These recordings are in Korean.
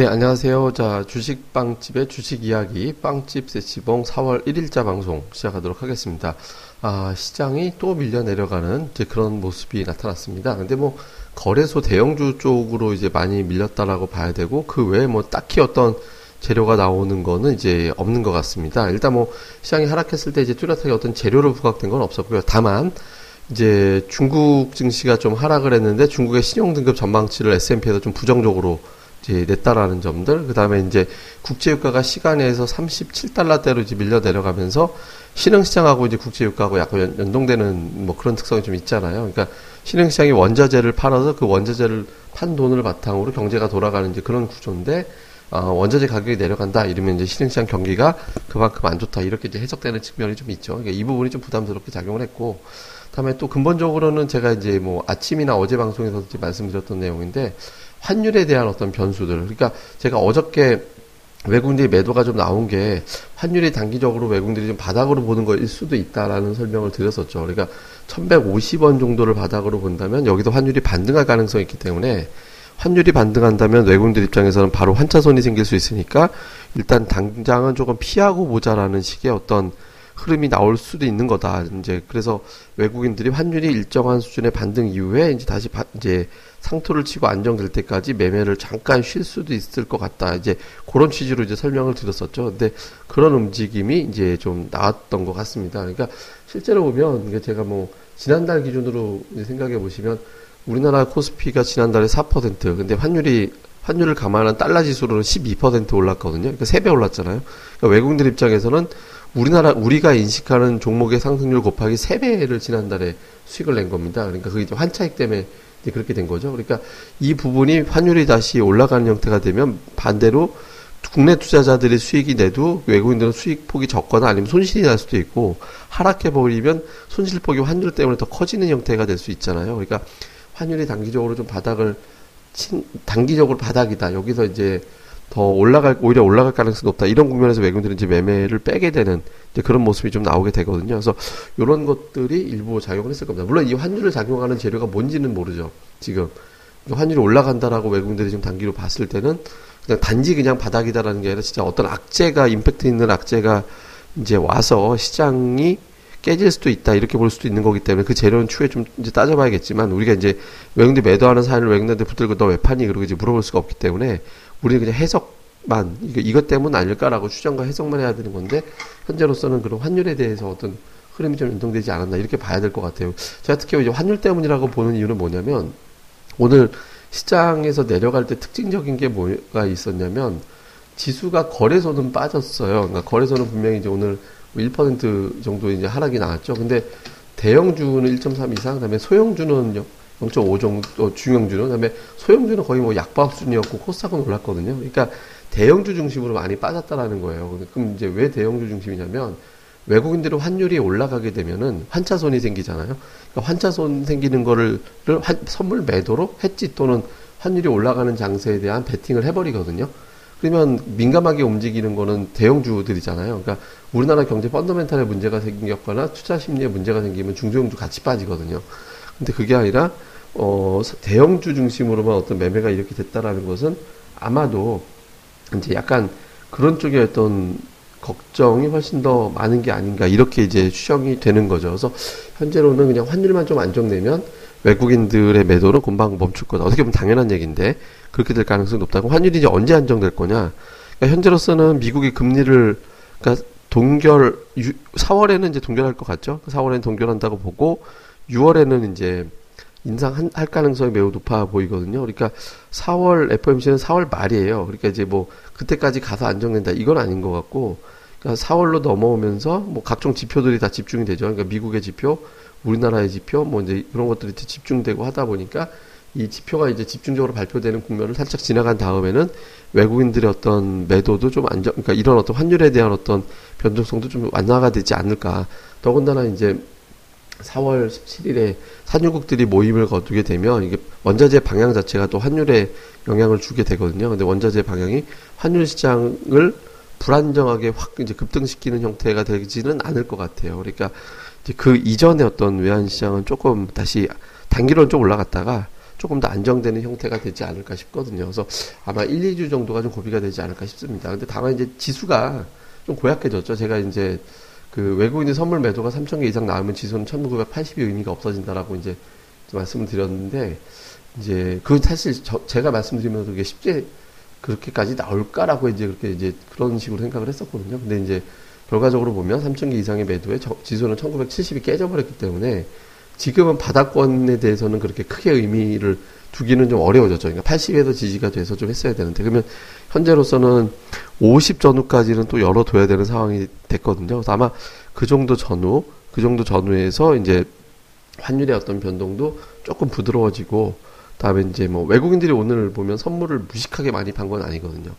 예, 안녕하세요. 자, 주식빵집의 주식 이야기, 빵집 세치봉 4월 1일자 방송 시작하도록 하겠습니다. 아, 시장이 또 밀려 내려가는 그런 모습이 나타났습니다. 근데 뭐, 거래소 대형주 쪽으로 이제 많이 밀렸다라고 봐야 되고, 그 외에 뭐 딱히 어떤 재료가 나오는 거는 이제 없는 것 같습니다. 일단 뭐, 시장이 하락했을 때 이제 뚜렷하게 어떤 재료로 부각된 건 없었고요. 다만, 이제 중국 증시가 좀 하락을 했는데 중국의 신용등급 전망치를 S&P에서 좀 부정적으로 냈다라는 점들, 그 다음에 이제 국제유가가 시간에서 37달러대로 이제 밀려 내려가면서 신흥시장하고 이제 국제유가하고 약간 연동되는 뭐 그런 특성이 좀 있잖아요. 그러니까 신흥시장이 원자재를 팔아서 그 원자재를 판 돈을 바탕으로 경제가 돌아가는 이제 그런 구조인데, 어, 원자재 가격이 내려간다 이러면 이제 신흥시장 경기가 그만큼 안 좋다 이렇게 이제 해석되는 측면이 좀 있죠. 그러니까 이 부분이 좀 부담스럽게 작용을 했고, 다음에 또 근본적으로는 제가 이제 뭐 아침이나 어제 방송에서 말씀드렸던 내용인데 환율에 대한 어떤 변수들. 그러니까 제가 어저께 외국인들이 매도가 좀 나온 게 환율이 단기적으로 외국인들이 좀 바닥으로 보는 거일 수도 있다라는 설명을 드렸었죠. 그러니까 1150원 정도를 바닥으로 본다면 여기도 환율이 반등할 가능성이 있기 때문에 환율이 반등한다면 외국인들 입장에서는 바로 환차손이 생길 수 있으니까 일단 당장은 조금 피하고 보자라는 식의 어떤 흐름이 나올 수도 있는 거다. 이제 그래서 외국인들이 환율이 일정한 수준의 반등 이후에 이제 다시 바, 이제 상토를 치고 안정될 때까지 매매를 잠깐 쉴 수도 있을 것 같다. 이제 그런 취지로 이제 설명을 드렸었죠. 근데 그런 움직임이 이제 좀 나왔던 것 같습니다. 그러니까 실제로 보면 이게 제가 뭐 지난달 기준으로 생각해 보시면 우리나라 코스피가 지난달에 4% 근데 환율이 환율을 감안한 달러 지수로는 12% 올랐거든요. 그러니까 3배 올랐잖아요. 그러니까 외국인들 입장에서는 우리나라 우리가 인식하는 종목의 상승률 곱하기 3배를 지난달에 수익을 낸 겁니다. 그러니까 그게 이제 환차익 때문에 그렇게 된 거죠. 그러니까 이 부분이 환율이 다시 올라가는 형태가 되면 반대로 국내 투자자들의 수익이 내도 외국인들은 수익 폭이 적거나 아니면 손실이 날 수도 있고 하락해 버리면 손실 폭이 환율 때문에 더 커지는 형태가 될 수 있잖아요. 그러니까 환율이 단기적으로 좀 바닥을 친 단기적으로 바닥이다. 여기서 이제 더 올라갈 오히려 올라갈 가능성이 높다 이런 국면에서 외국인들은 이제 매매를 빼게 되는 그런 모습이 좀 나오게 되거든요. 그래서 이런 것들이 일부 작용을 했을 겁니다. 물론 이 환율을 작용하는 재료가 뭔지는 모르죠. 지금 환율이 올라간다라고 외국인들이 좀 단기로 봤을 때는 그냥 단지 그냥 바닥이다라는 게 아니라 진짜 어떤 악재가 임팩트 있는 악재가 이제 와서 시장이 깨질 수도 있다 이렇게 볼 수도 있는 거기 때문에 그 재료는 추후에 좀 이제 따져봐야겠지만 우리가 이제 외국인들 매도하는 사연을 외국인들한테 붙들고 너 왜 파니 그러고 이제 물어볼 수가 없기 때문에 우리는 그냥 해석만 이거 때문 아닐까라고 추정과 해석만 해야 되는 건데 현재로서는 그런 환율에 대해서 어떤 흐름이 좀 연동되지 않았나 이렇게 봐야 될 것 같아요. 제가 특히 이제 환율 때문이라고 보는 이유는 뭐냐면 오늘 시장에서 내려갈 때 특징적인 게 뭐가 있었냐면 지수가 거래소는 빠졌어요. 그러니까 거래소는 분명히 이제 오늘 1% 정도 이제 하락이 나왔죠. 근데 대형주는 1.3 이상, 그다음에 소형주는 0.5 정도 중형주는 그다음에 소형주는 거의 뭐 약밥 수준이었고 코스닥은 올랐거든요. 그러니까 대형주 중심으로 많이 빠졌다라는 거예요. 그럼 이제 왜 대형주 중심이냐면 외국인들은 환율이 올라가게 되면은 환차손이 생기잖아요. 그러니까 환차손 생기는 거를 환, 선물 매도로 했지 또는 환율이 올라가는 장세에 대한 베팅을 해버리거든요. 그러면 민감하게 움직이는 거는 대형주들이잖아요. 그러니까 우리나라 경제 펀더멘탈에 문제가 생겼거나 투자 심리에 문제가 생기면 중소형주 같이 빠지거든요. 근데 그게 아니라 어, 대형주 중심으로만 어떤 매매가 이렇게 됐다라는 것은 아마도 이제 약간 그런 쪽에 어떤 걱정이 훨씬 더 많은 게 아닌가 이렇게 이제 추정이 되는 거죠. 그래서 현재로는 그냥 환율만 좀 안정되면 외국인들의 매도는 금방 멈출 거다. 어떻게 보면 당연한 얘기인데 그렇게 될 가능성이 높다고. 환율이 이제 언제 안정될 거냐? 그러니까 현재로서는 미국이 금리를 그러니까 동결 4월에는 이제 동결할 것 같죠. 4월에는 동결한다고 보고 6월에는 이제 인상할 가능성이 매우 높아 보이거든요. 그러니까 4월 FOMC는 4월 말이에요. 그러니까 이제 뭐 그때까지 가서 안정된다 이건 아닌 것 같고, 4월로 넘어오면서 뭐 각종 지표들이 다 집중이 되죠. 그러니까 미국의 지표, 우리나라의 지표, 뭐 이제 그런 것들이 집중되고 하다 보니까 이 지표가 이제 집중적으로 발표되는 국면을 살짝 지나간 다음에는 외국인들의 어떤 매도도 좀 안정, 그러니까 이런 어떤 환율에 대한 어떤 변동성도 좀 완화가 되지 않을까. 더군다나 이제 4월 17일에 산유국들이 모임을 거두게 되면 이게 원자재 방향 자체가 또 환율에 영향을 주게 되거든요. 근데 원자재 방향이 환율 시장을 불안정하게 확 이제 급등시키는 형태가 되지는 않을 것 같아요. 그러니까 이제 그 이전에 어떤 외환 시장은 조금 다시 단기로는 좀 올라갔다가 조금 더 안정되는 형태가 되지 않을까 싶거든요. 그래서 아마 1, 2주 정도가 좀 고비가 되지 않을까 싶습니다. 근데 다만 이제 지수가 좀 고약해졌죠. 제가 이제 그 외국인의 선물 매도가 3,000개 이상 나오면 지수는 1980이 의미가 없어진다라고 이제 말씀을 드렸는데 이제 그 사실 저, 제가 말씀드리면서 그게 쉽게 그렇게까지 나올까라고 이제 그렇게 이제 그런 식으로 생각을 했었거든요. 근데 이제 결과적으로 보면 3,000개 이상의 매도에 지수는 1970이 깨져버렸기 때문에 지금은 바닥권에 대해서는 그렇게 크게 의미를 두기는 좀 어려워졌죠. 그러니까 80에도 지지가 돼서 좀 했어야 되는데 그러면 현재로서는 50 전후까지는 또 열어둬야 되는 상황이 됐거든요. 그래서 아마 그 정도 전후, 그 정도 전후에서 이제 환율의 어떤 변동도 조금 부드러워지고 다음에 이제 뭐 외국인들이 오늘 보면 선물을 무식하게 많이 판 건 아니거든요.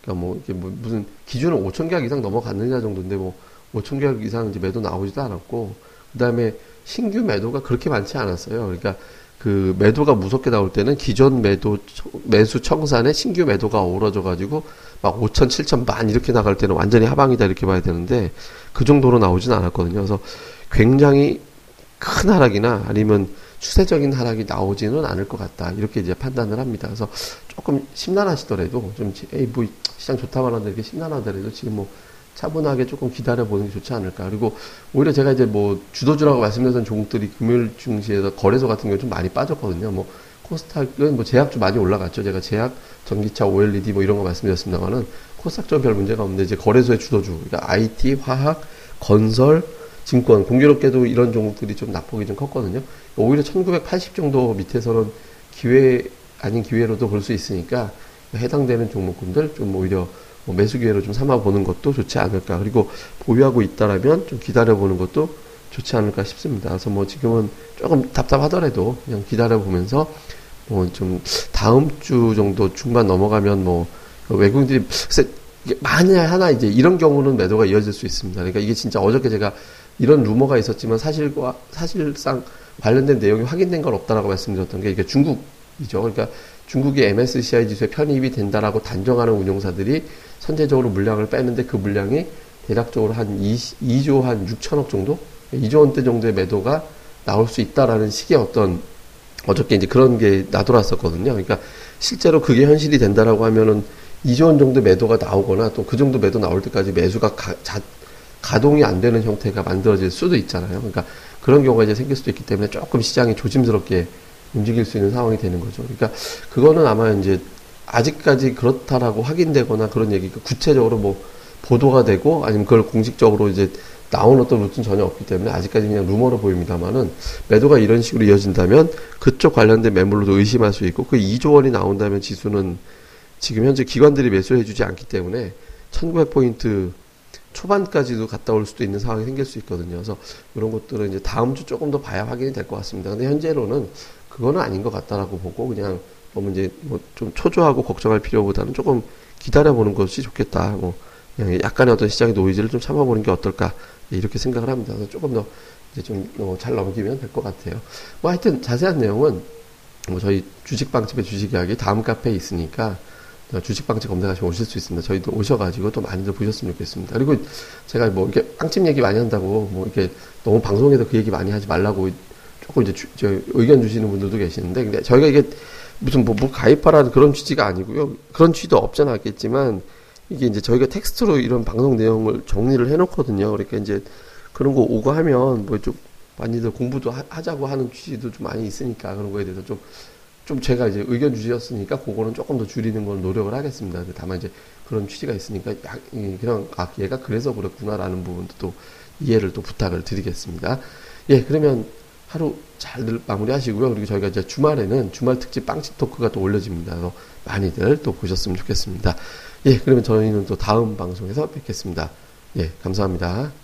그러니까 뭐 이게 뭐 무슨 기준은 5천 계약 이상 넘어갔느냐 정도인데 뭐 5천 계약 이상 이제 매도 나오지도 않았고 그다음에 신규 매도가 그렇게 많지 않았어요. 그러니까 그 매도가 무섭게 나올 때는 기존 매도 매수 청산에 신규 매도가 오러져 가지고 막 5천, 7천 만 이렇게 나갈 때는 완전히 하방이다 이렇게 봐야 되는데 그 정도로 나오진 않았거든요. 그래서 굉장히 큰 하락이나 아니면 추세적인 하락이 나오지는 않을 것 같다. 이렇게 이제 판단을 합니다. 그래서 조금 심란하시더라도 좀, 에이, 뭐, 시장 좋다 말하는데 이렇게 심란하더라도 지금 뭐 차분하게 조금 기다려보는 게 좋지 않을까. 그리고 오히려 제가 이제 뭐 주도주라고 말씀드렸던 종목들이 금요일 중시에서 거래소 같은 경우 좀 많이 빠졌거든요. 뭐 코스닥은 뭐 제약주 많이 올라갔죠. 제가 제약, 전기차, OLED 뭐 이런 거 말씀드렸습니다만은 코스닥 전별 문제가 없는데 이제 거래소의 주도주, 그러니까 IT, 화학, 건설, 증권, 공교롭게도 이런 종목들이 좀 낙폭이 좀 컸거든요. 오히려 1980 정도 밑에서는 기회 아닌 기회로도 볼 수 있으니까 해당되는 종목군들 좀 오히려 뭐 매수 기회로 좀 삼아 보는 것도 좋지 않을까. 그리고 보유하고 있다라면 좀 기다려 보는 것도 좋지 않을까 싶습니다. 그래서 뭐 지금은 조금 답답하더라도 그냥 기다려 보면서 뭐 좀 다음 주 정도 중반 넘어가면 뭐 외국인들이 글쎄 만약 하나 이제 이런 경우는 매도가 이어질 수 있습니다. 그러니까 이게 진짜 어저께 제가 이런 루머가 있었지만 사실과 사실상 관련된 내용이 확인된 건 없다라고 말씀드렸던 게 이게 중국이죠. 그러니까 중국이 MSCI 지수에 편입이 된다라고 단정하는 운용사들이 선제적으로 물량을 빼는데 그 물량이 대략적으로 한 2, 조한 6천억 정도? 2조 원대 정도의 매도가 나올 수 있다라는 식의 어떤 어저께 이제 그런 게 나돌았었거든요. 그러니까 실제로 그게 현실이 된다라고 하면은 2조 원 정도 매도가 나오거나 또 그 정도 매도 나올 때까지 매수가 가, 자, 가동이 안 되는 형태가 만들어질 수도 있잖아요. 그러니까 그런 경우가 이제 생길 수도 있기 때문에 조금 시장이 조심스럽게 움직일 수 있는 상황이 되는 거죠. 그러니까 그거는 아마 이제 아직까지 그렇다라고 확인되거나 그런 얘기가 구체적으로 뭐 보도가 되고 아니면 그걸 공식적으로 이제 나온 어떤 루트는 전혀 없기 때문에 아직까지 그냥 루머로 보입니다만은 매도가 이런 식으로 이어진다면 그쪽 관련된 매물로도 의심할 수 있고 그 2조 원이 나온다면 지수는 지금 현재 기관들이 매수해 주지 않기 때문에 1900포인트 초반까지도 갔다 올 수도 있는 상황이 생길 수 있거든요. 그래서 이런 것들은 이제 다음 주 조금 더 봐야 확인이 될 것 같습니다. 근데 현재로는 그거는 아닌 것 같다라고 보고 그냥 너무 이제 뭐 좀 초조하고 걱정할 필요보다는 조금 기다려보는 것이 좋겠다. 뭐 그냥 약간의 어떤 시장의 노이즈를 좀 참아보는 게 어떨까 이렇게 생각을 합니다. 그래서 조금 더 이제 좀잘 어, 넘기면 될 것 같아요. 뭐 하여튼 자세한 내용은 뭐 저희 주식 방집의 주식 이야기 다음 카페에 있으니까 주식방집 검색하시면 오실 수 있습니다. 저희도 오셔가지고 또 많이들 보셨으면 좋겠습니다. 그리고 제가 뭐 이렇게 빵집 얘기 많이 한다고 뭐 이렇게 너무 방송에서 그 얘기 많이 하지 말라고 조금 이제 주, 저 의견 주시는 분들도 계시는데 근데 저희가 이게 무슨 뭐, 뭐 가입하라는 그런 취지가 아니고요. 그런 취지도 없잖아 않겠지만 이게 이제 저희가 텍스트로 이런 방송 내용을 정리를 해놓거든요. 그러니까 이제 그런 거 오고 하면 뭐 좀 많이들 공부도 하, 자고 하는 취지도 좀 많이 있으니까 그런 거에 대해서 좀 좀 제가 이제 의견 주셨으니까 그거는 조금 더 줄이는 걸 노력을 하겠습니다. 다만 이제 그런 취지가 있으니까 야, 그냥 아 얘가 그래서 그렇구나라는 부분도 또 이해를 또 부탁을 드리겠습니다. 예, 그러면 하루 잘 마무리하시고요. 그리고 저희가 이제 주말에는 주말 특집 빵집 토크가 또 올려집니다. 그래서 많이들 또 보셨으면 좋겠습니다. 예, 그러면 저희는 또 다음 방송에서 뵙겠습니다. 예, 감사합니다.